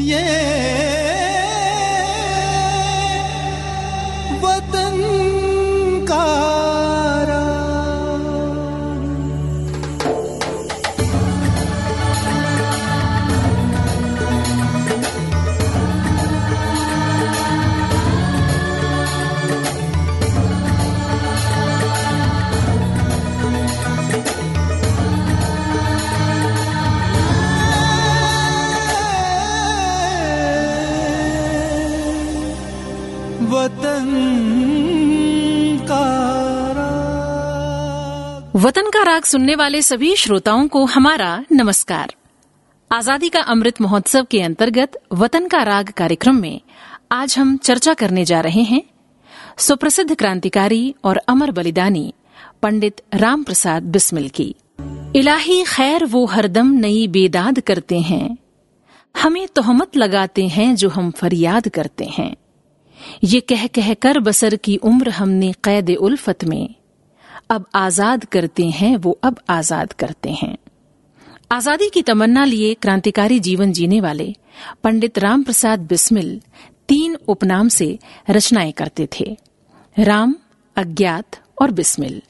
वतन का राग सुनने वाले सभी श्रोताओं को हमारा नमस्कार। आज़ादी का अमृत महोत्सव के अंतर्गत वतन का राग कार्यक्रम में आज हम चर्चा करने जा रहे हैं सुप्रसिद्ध क्रांतिकारी और अमर बलिदानी पंडित राम प्रसाद बिस्मिल की। इलाही खैर वो हरदम नई बेदाद करते हैं। हमें तोहमत लगाते हैं जो हम फरियाद करते हैं। ये कह कह कर बसर की उम्र हमने कैद उल्फत में। अब आज़ाद करते हैं, वो अब आज़ाद करते हैं। आज़ादी की तमन्ना लिए क्रांतिकारी जीवन जीने वाले पंडित राम प्रसाद बिस्मिल तीन उपनाम से रचनाएँ करते थे। राम, अज्ञात और बिस्मिल।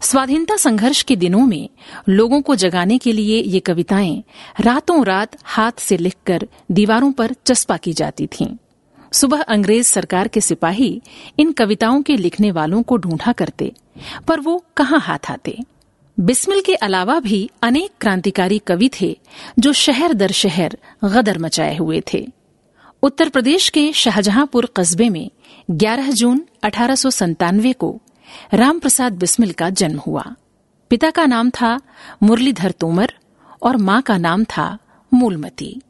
स्वाधीनता संघर्ष के दिनों में लोगों को जगाने के लिए ये कविताएँ रातों रात हाथ से लिखकर दीवारों पर चस्पा की जाती थीं। सुबह अंग्रेज़ सरकार के सिपाही इन कविताओं के लिखने वालों को ढूंढा करते, पर वो कहाँ हाथ आते। बिस्मिल के अलावा भी अनेक क्रांतिकारी कवि थे जो शहर दर शहर गदर मचाए हुए थे। उत्तर प्रदेश के शाहजहांपुर कस्बे में 11 जून अठारह को राम प्रसाद बिस्मिल का जन्म हुआ। पिता का नाम था मुरलीधर तोमर और माँ का नाम था मूलमती।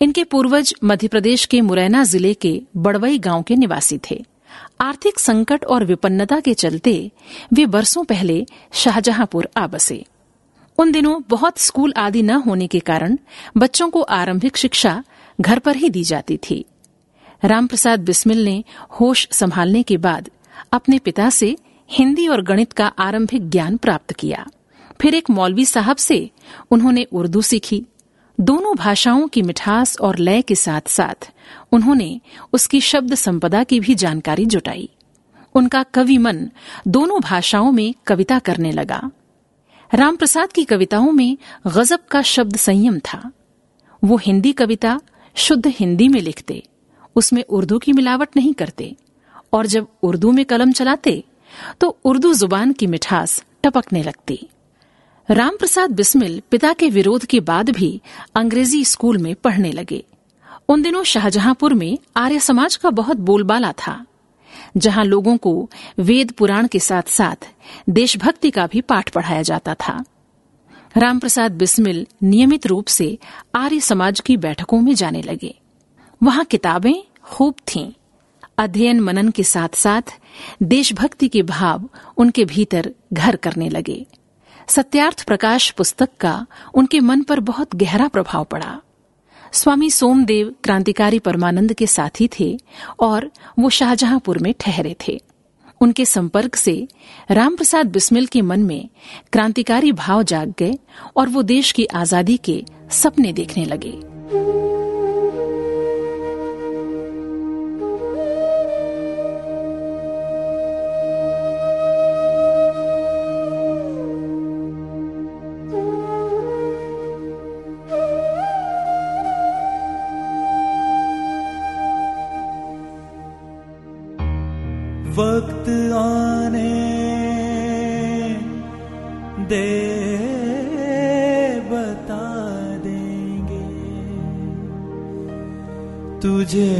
इनके पूर्वज मध्य प्रदेश के मुरैना ज़िले के बड़वई गाँव के निवासी थे। आर्थिक संकट और विपन्नता के चलते वे बरसों पहले शाहजहांपुर आ बसे। उन दिनों बहुत स्कूल आदि न होने के कारण बच्चों को आरंभिक शिक्षा घर पर ही दी जाती थी। रामप्रसाद बिस्मिल ने होश संभालने के बाद अपने पिता से हिंदी और गणित का आरंभिक ज्ञान प्राप्त किया। फिर एक मौलवी साहब से उन्होंने उर्दू सीखी। दोनों भाषाओं की मिठास और लय के साथ साथ उन्होंने उसकी शब्द संपदा की भी जानकारी जुटाई। उनका कवि मन दोनों भाषाओं में कविता करने लगा। रामप्रसाद की कविताओं में गजब का शब्द संयम था। वो हिंदी कविता शुद्ध हिंदी में लिखते, उसमें उर्दू की मिलावट नहीं करते और जब उर्दू में कलम चलाते तो उर्दू ज़ुबान की मिठास टपकने लगती। रामप्रसाद बिस्मिल पिता के विरोध के बाद भी अंग्रेज़ी स्कूल में पढ़ने लगे। उन दिनों शाहजहांपुर में आर्य समाज का बहुत बोलबाला था, जहाँ लोगों को वेद पुराण के साथ साथ देशभक्ति का भी पाठ पढ़ाया जाता था। रामप्रसाद बिस्मिल नियमित रूप से आर्य समाज की बैठकों में जाने लगे। वहाँ किताबें खूब थीं। अध्ययन मनन के साथ साथ देशभक्ति के भाव उनके भीतर घर करने लगे। सत्यार्थ प्रकाश पुस्तक का उनके मन पर बहुत गहरा प्रभाव पड़ा। स्वामी सोमदेव क्रांतिकारी परमानंद के साथी थे और वो शाहजहांपुर में ठहरे थे। उनके संपर्क से रामप्रसाद बिस्मिल के मन में क्रांतिकारी भाव जाग गए और वो देश की आज़ादी के सपने देखने लगे। वक्त आने दे बता देंगे तुझे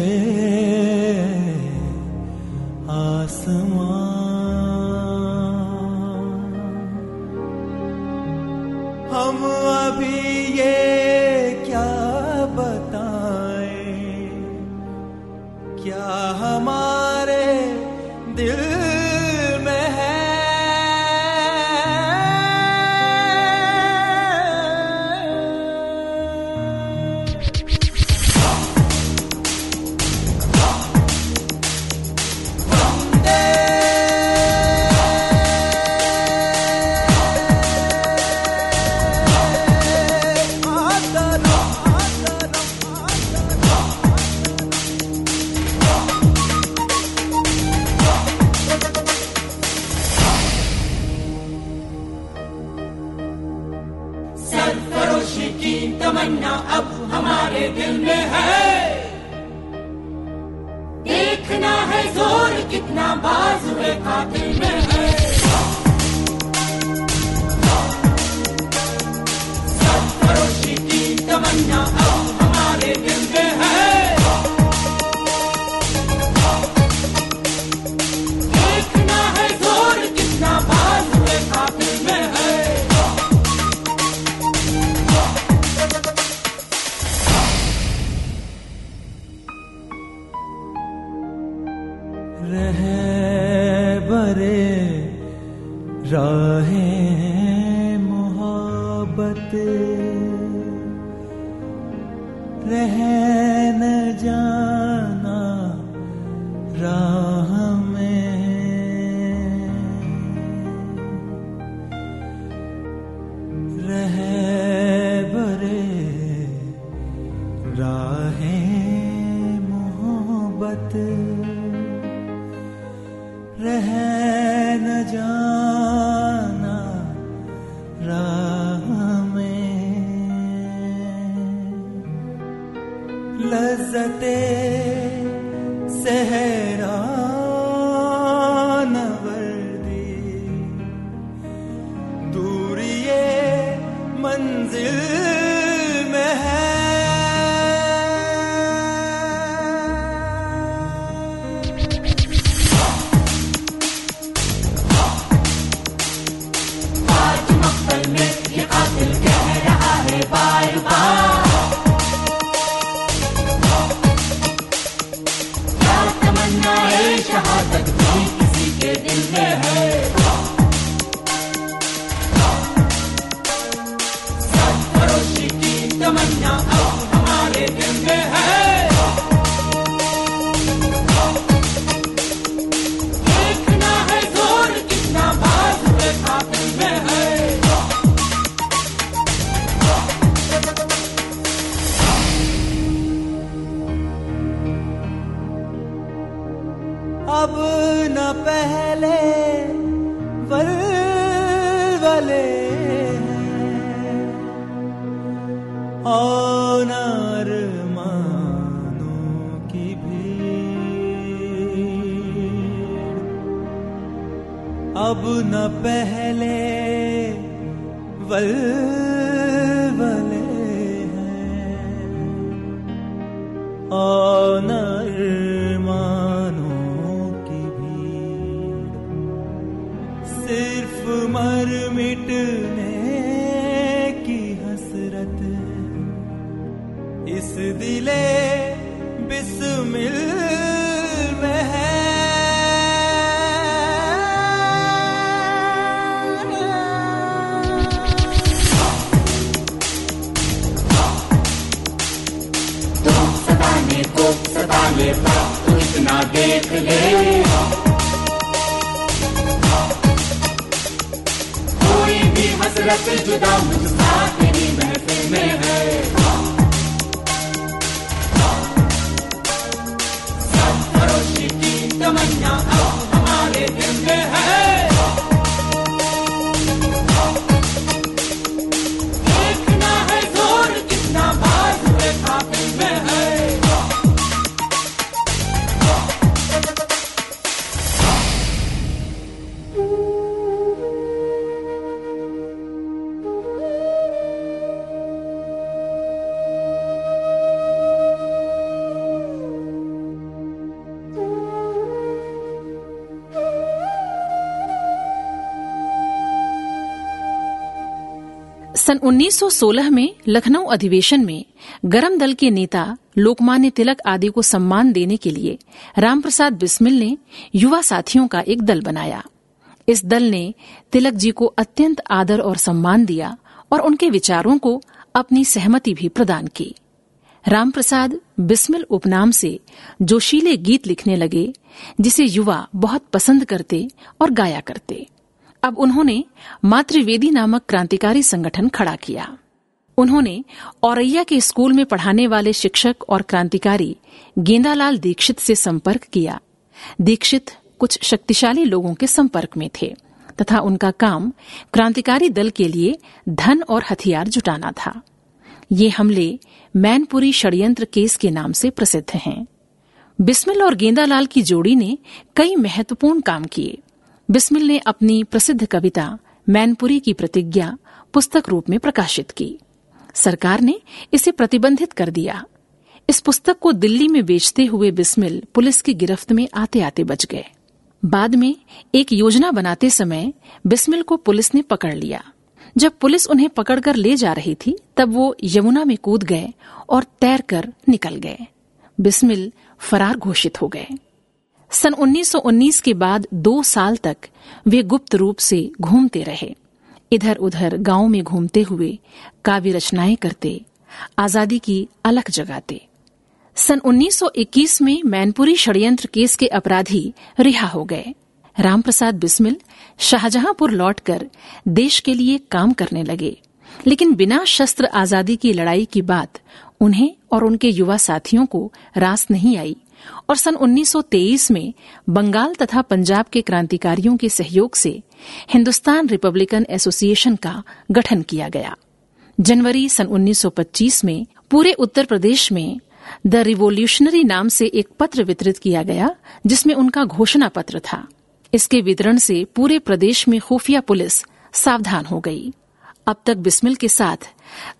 लज्जते सहरा नवर्दी दूरी ये मंजिल मिटने की हसरत। इस दिले बिस्मिल में है सताने को सता ले तू इतना देख ले। भी जुदा मुझसा तेरी महफिल में है। सन 1916 में लखनऊ अधिवेशन में गरम दल के नेता, लोकमान्य तिलक आदि को सम्मान देने के लिए रामप्रसाद बिस्मिल ने युवा साथियों का एक दल बनाया। इस दल ने तिलक जी को अत्यंत आदर और सम्मान दिया और उनके विचारों को अपनी सहमति भी प्रदान की। रामप्रसाद बिस्मिल उपनाम से जोशीले गीत लिखने लगे, जिसे युवा बहुत पसंद करते और गाया करते। अब उन्होंने मातृवेदी नामक क्रांतिकारी संगठन खड़ा किया। उन्होंने औरैया के स्कूल में पढ़ाने वाले शिक्षक और क्रांतिकारी गेंदालाल दीक्षित से संपर्क किया। दीक्षित कुछ शक्तिशाली लोगों के संपर्क में थे, तथा उनका काम क्रांतिकारी दल के लिए धन और हथियार जुटाना था। ये हमले मैनपुरी षडयंत्र केस के नाम से प्रसिद्ध हैं। बिस्मिल और गेंदालाल की जोड़ी ने कई महत्वपूर्ण काम किए। बिस्मिल ने अपनी प्रसिद्ध कविता मैनपुरी की प्रतिज्ञा पुस्तक रूप में प्रकाशित की। सरकार ने इसे प्रतिबंधित कर दिया। इस पुस्तक को दिल्ली में बेचते हुए बिस्मिल पुलिस की गिरफ्त में आते आते बच गए। बाद में एक योजना बनाते समय बिस्मिल को पुलिस ने पकड़ लिया। जब पुलिस उन्हें पकड़कर ले जा रही थी, तब वो यमुना में कूद गए और तैरकर निकल गए। बिस्मिल फरार घोषित हो गए। सन 1919 के बाद दो साल तक वे गुप्त रूप से घूमते रहे। इधर उधर गाँव में घूमते हुए काव्य रचनाएँ करते, आज़ादी की अलख जगाते। सन 1921 में मैनपुरी षड्यंत्र केस के अपराधी रिहा हो गए। रामप्रसाद बिस्मिल शाहजहांपुर लौटकर देश के लिए काम करने लगे, लेकिन बिना शस्त्र आज़ादी की लड़ाई की बात उन्हें और उनके युवा साथियों को रास नहीं आई। और सन 1923 में बंगाल तथा पंजाब के क्रांतिकारियों के सहयोग से हिंदुस्तान रिपब्लिकन एसोसिएशन का गठन किया गया। जनवरी सन 1925 में पूरे उत्तर प्रदेश में द रिवोल्यूशनरी नाम से एक पत्र वितरित किया गया, जिसमें उनका घोषणा पत्र था। इसके वितरण से पूरे प्रदेश में खुफिया पुलिस सावधान हो गई। अब तक बिस्मिल के साथ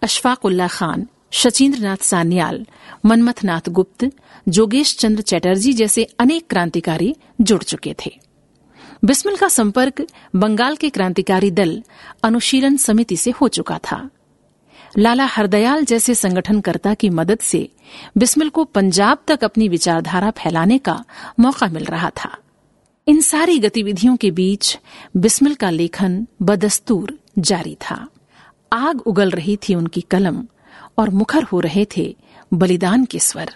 अशफाक उल्ला खान शचीन्द्रनाथ सान्याल, मनमथनाथ गुप्त, जोगेश चंद्र चैटर्जी जैसे अनेक क्रांतिकारी जुड़ चुके थे। बिस्मिल का संपर्क बंगाल के क्रांतिकारी दल अनुशीलन समिति से हो चुका था। लाला हरदयाल जैसे संगठनकर्ता की मदद से बिस्मिल को पंजाब तक अपनी विचारधारा फैलाने का मौका मिल रहा था। इन सारी गतिविधियों के बीच बिस्मिल का लेखन बदस्तूर जारी था। आग उगल रही थी उनकी कलम और मुखर हो रहे थे बलिदान के स्वर।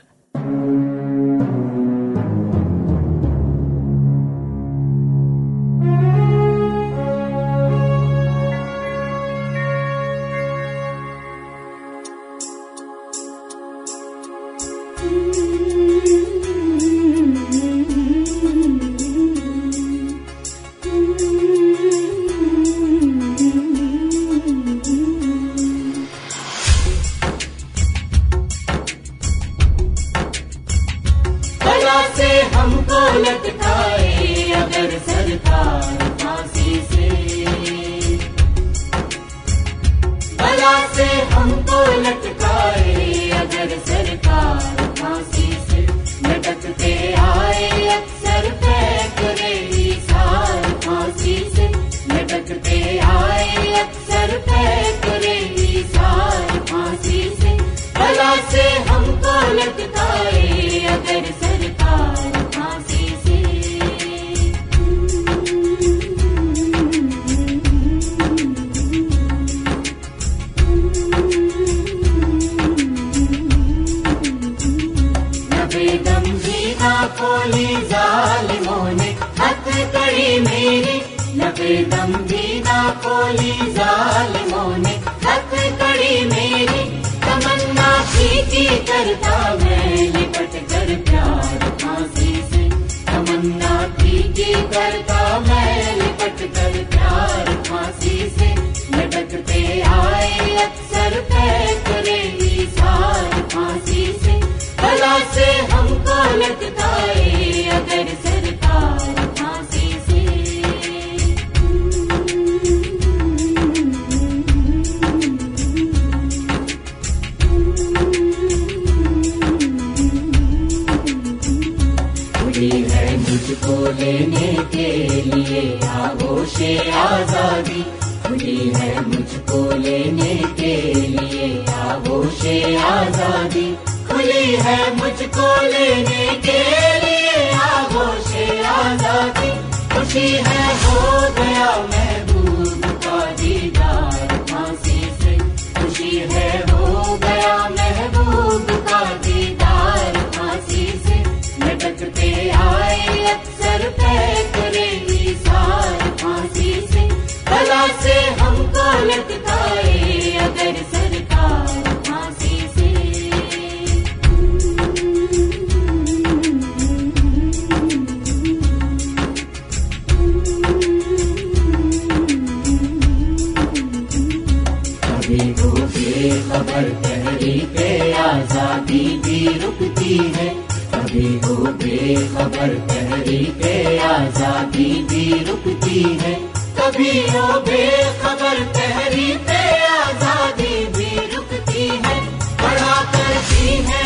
है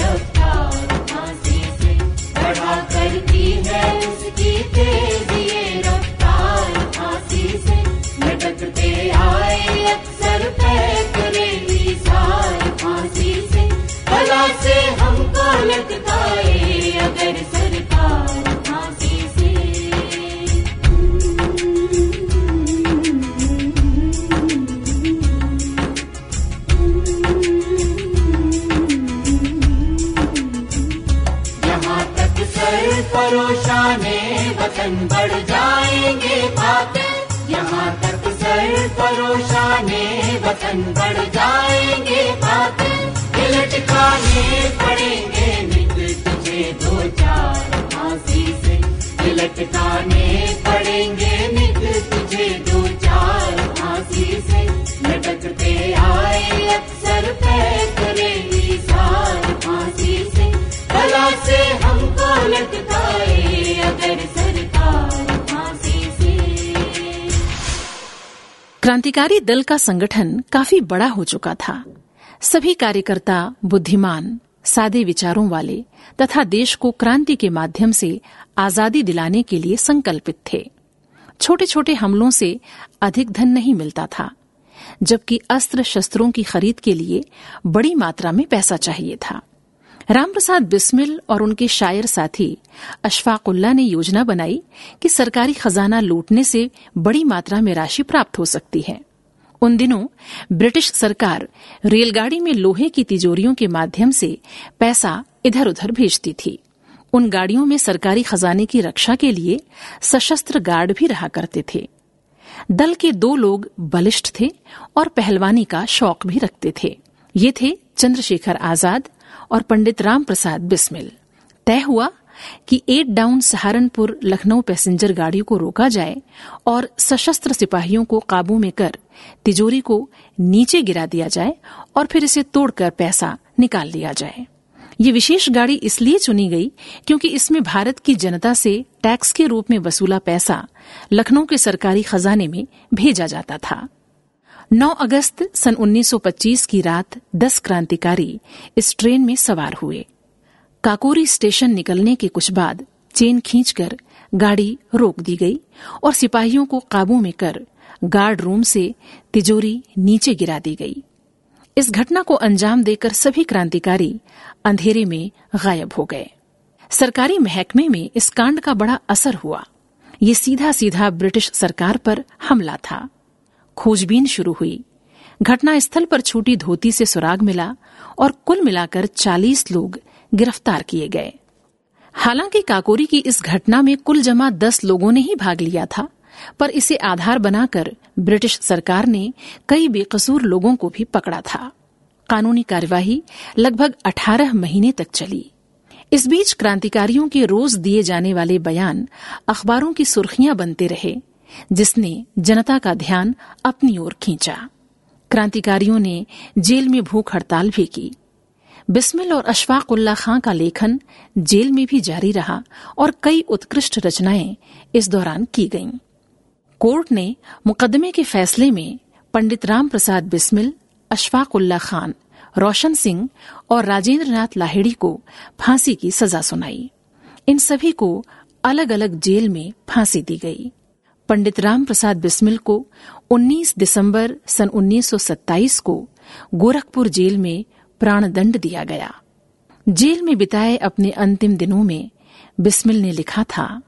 रफ्तार से बढ़ा करती है उसकी वतन बढ़ जाएँगे कातिल यहाँ तक सर परोशाने वचन बढ़ जाएँगे कातिल दिल टिकाने पड़ेंगे निकल तुझे दो क्रांतिकारी दल का संगठन काफ़ी बड़ा हो चुका था। सभी कार्यकर्ता, बुद्धिमान, सादे विचारों वाले तथा देश को क्रांति के माध्यम से आज़ादी दिलाने के लिए संकल्पित थे। छोटे छोटे हमलों से अधिक धन नहीं मिलता था, जबकि अस्त्र शस्त्रों की खरीद के लिए बड़ी मात्रा में पैसा चाहिए था। रामप्रसाद बिस्मिल और उनके शायर साथी अशफाकुल्ला ने योजना बनाई कि सरकारी खजाना लूटने से बड़ी मात्रा में राशि प्राप्त हो सकती है। उन दिनों ब्रिटिश सरकार रेलगाड़ी में लोहे की तिजोरियों के माध्यम से पैसा इधर उधर भेजती थी। उन गाड़ियों में सरकारी खजाने की रक्षा के लिए सशस्त्र गार्ड भी रहा करते थे। दल के दो लोग बलिष्ठ थे और पहलवानी का शौक भी रखते थे। ये थे चंद्रशेखर आज़ाद और पंडित राम प्रसाद बिस्मिल। तय हुआ कि eight down Saharanpur Lucknow passenger गाड़ी को रोका जाए और सशस्त्र सिपाहियों को काबू में कर तिजोरी को नीचे गिरा दिया जाए और फिर इसे तोड़कर पैसा निकाल लिया जाए। ये विशेष गाड़ी इसलिए चुनी गई क्योंकि इसमें भारत की जनता से टैक्स के रूप में वसूला पैसा लखनऊ के सरकारी खजाने में भेजा जाता था। 9 अगस्त सन 1925 की रात 10 क्रांतिकारी इस ट्रेन में सवार हुए। काकोरी स्टेशन निकलने के कुछ बाद चेन खींचकर गाड़ी रोक दी गई और सिपाहियों को काबू में कर गार्ड रूम से तिजोरी नीचे गिरा दी गई। इस घटना को अंजाम देकर सभी क्रांतिकारी अंधेरे में गायब हो गए। सरकारी महकमे में इस कांड का बड़ा असर हुआ। ये सीधा सीधा ब्रिटिश सरकार पर हमला था। खोजबीन शुरू हुई। घटनास्थल पर छूटी धोती से सुराग मिला और कुल मिलाकर 40 लोग गिरफ़्तार किए गए। हालाँकि काकोरी की इस घटना में कुल जमा 10 लोगों ने ही भाग लिया था, पर इसे आधार बनाकर ब्रिटिश सरकार ने कई बेकसूर लोगों को भी पकड़ा था। कानूनी कार्यवाही लगभग 18 महीने तक चली। इस बीच क्रांतिकारियों के रोज दिए जाने वाले बयान अखबारों की सुर्खियाँ बनते रहे। जिसने जनता का ध्यान अपनी ओर खींचा। क्रांतिकारियों ने जेल में भूख हड़ताल भी की। बिस्मिल और अशफाक उल्ला खां का लेखन जेल में भी जारी रहा और कई उत्कृष्ट रचनाएँ इस दौरान की गईं। कोर्ट ने मुकदमे के फैसले में पंडित राम प्रसाद बिस्मिल अशफाक उल्ला खान, रोशन सिंह और राजेंद्र नाथ लाहिड़ी को फांसी की सजा सुनाई। इन सभी को अलग अलग जेल में फांसी दी गई। पंडित राम प्रसाद बिस्मिल को 19 दिसंबर सन 1927 को गोरखपुर जेल में प्राणदंड दिया गया। जेल में बिताए अपने अंतिम दिनों में बिस्मिल ने लिखा था,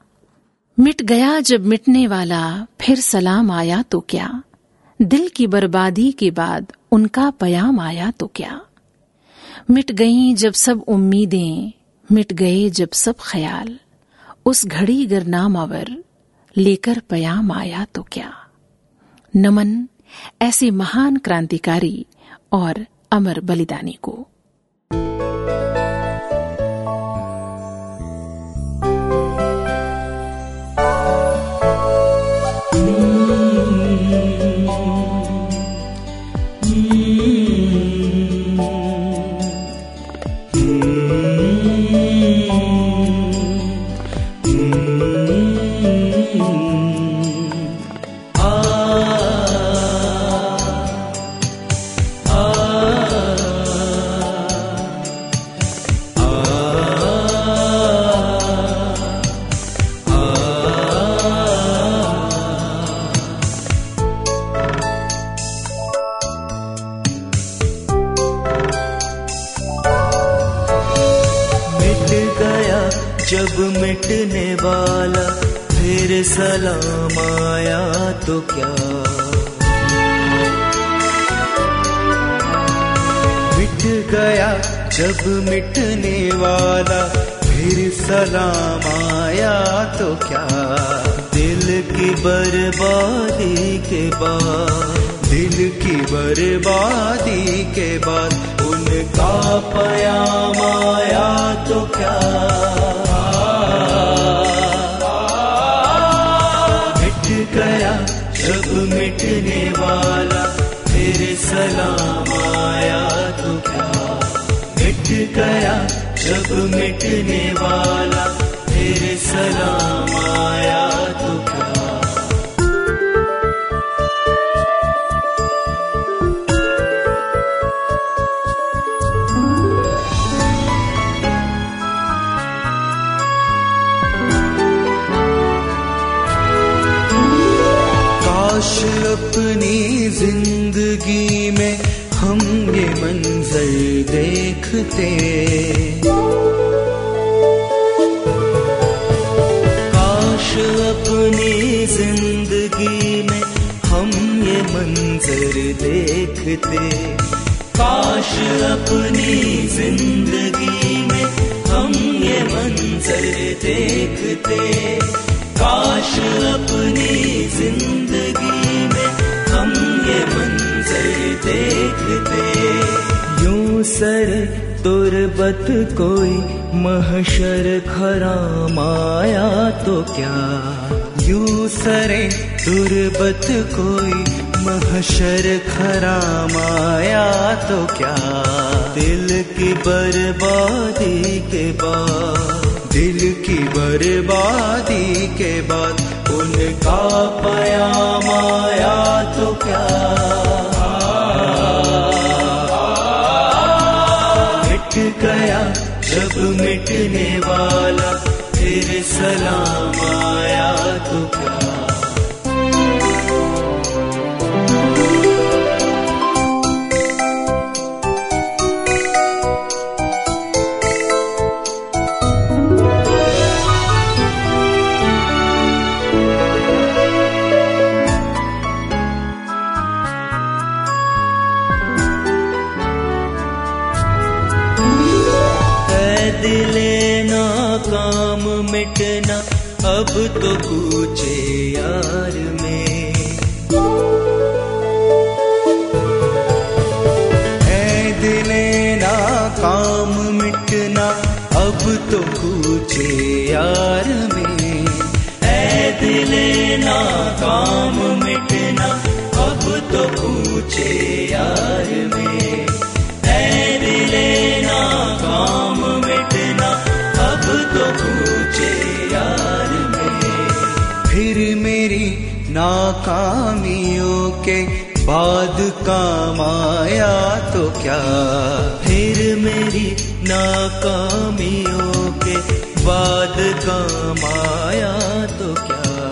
मिट गया जब मिटने वाला, फिर सलाम आया तो क्या? दिल की बर्बादी के बाद उनका पयाम आया तो क्या? मिट गई जब सब उम्मीदें, मिट गए जब सब ख्याल, उस घड़ी गर नाम अवर लेकर पयाम आया तो क्या? नमन ऐसे महान क्रांतिकारी और अमर बलिदानी को। जब मिटने वाला फिर सलाम आया तो क्या? दिल की बर्बादी के बाद, दिल की बर्बादी के बाद उनका पयाम आया तो क्या? जब मिटने वाला फिर सलाम आया काश अपनी ज़िंदगी में हम ये मंजर देखते। मंजर देखते। काश अपनी ज़िंदगी में हम ये मंजर देखते। काश अपनी ज़िंदगी में हम ये मंजर देखते। यूँ सर तुरबत कोई महशर खराम आया तो क्या? यू सरे तुरबत कोई महशर खराम आया तो क्या? दिल की बर्बादी के बाद, दिल की बर्बादी के बाद उनका पयाम आया तो क्या? मिट गया जब मिटने वाला फिर सलाम आया तो क्या? अब तो पूछे यार में। है दिले ना काम मिटना, अब तो पूछे यार में। है दिले ना काम मिटना, अब तो पूछे यार में। फिर मेरी नाकामियों के बाद काम आया तो क्या? फिर मेरी नाकामियों के बाद काम आया तो क्या?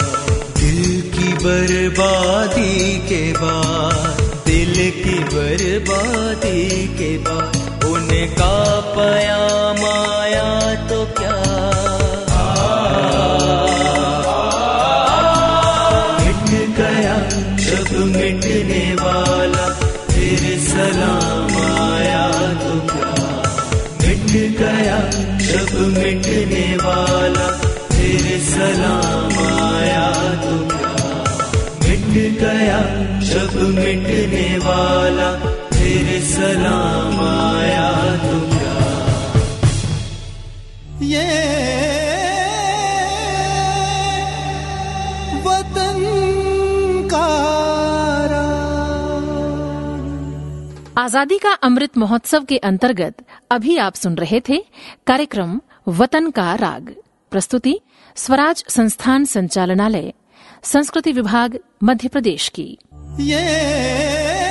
दिल की बर्बादी के बाद, दिल की बर्बादी के बाद उनका पया माया तो क्या? मिटने वाला फिर सलाम आया तो क्या ये वतन आज़ादी का अमृत महोत्सव के अंतर्गत अभी आप सुन रहे थे कार्यक्रम वतन का राग। प्रस्तुति स्वराज संस्थान संचालनालय, संस्कृति विभाग, मध्य प्रदेश की। ये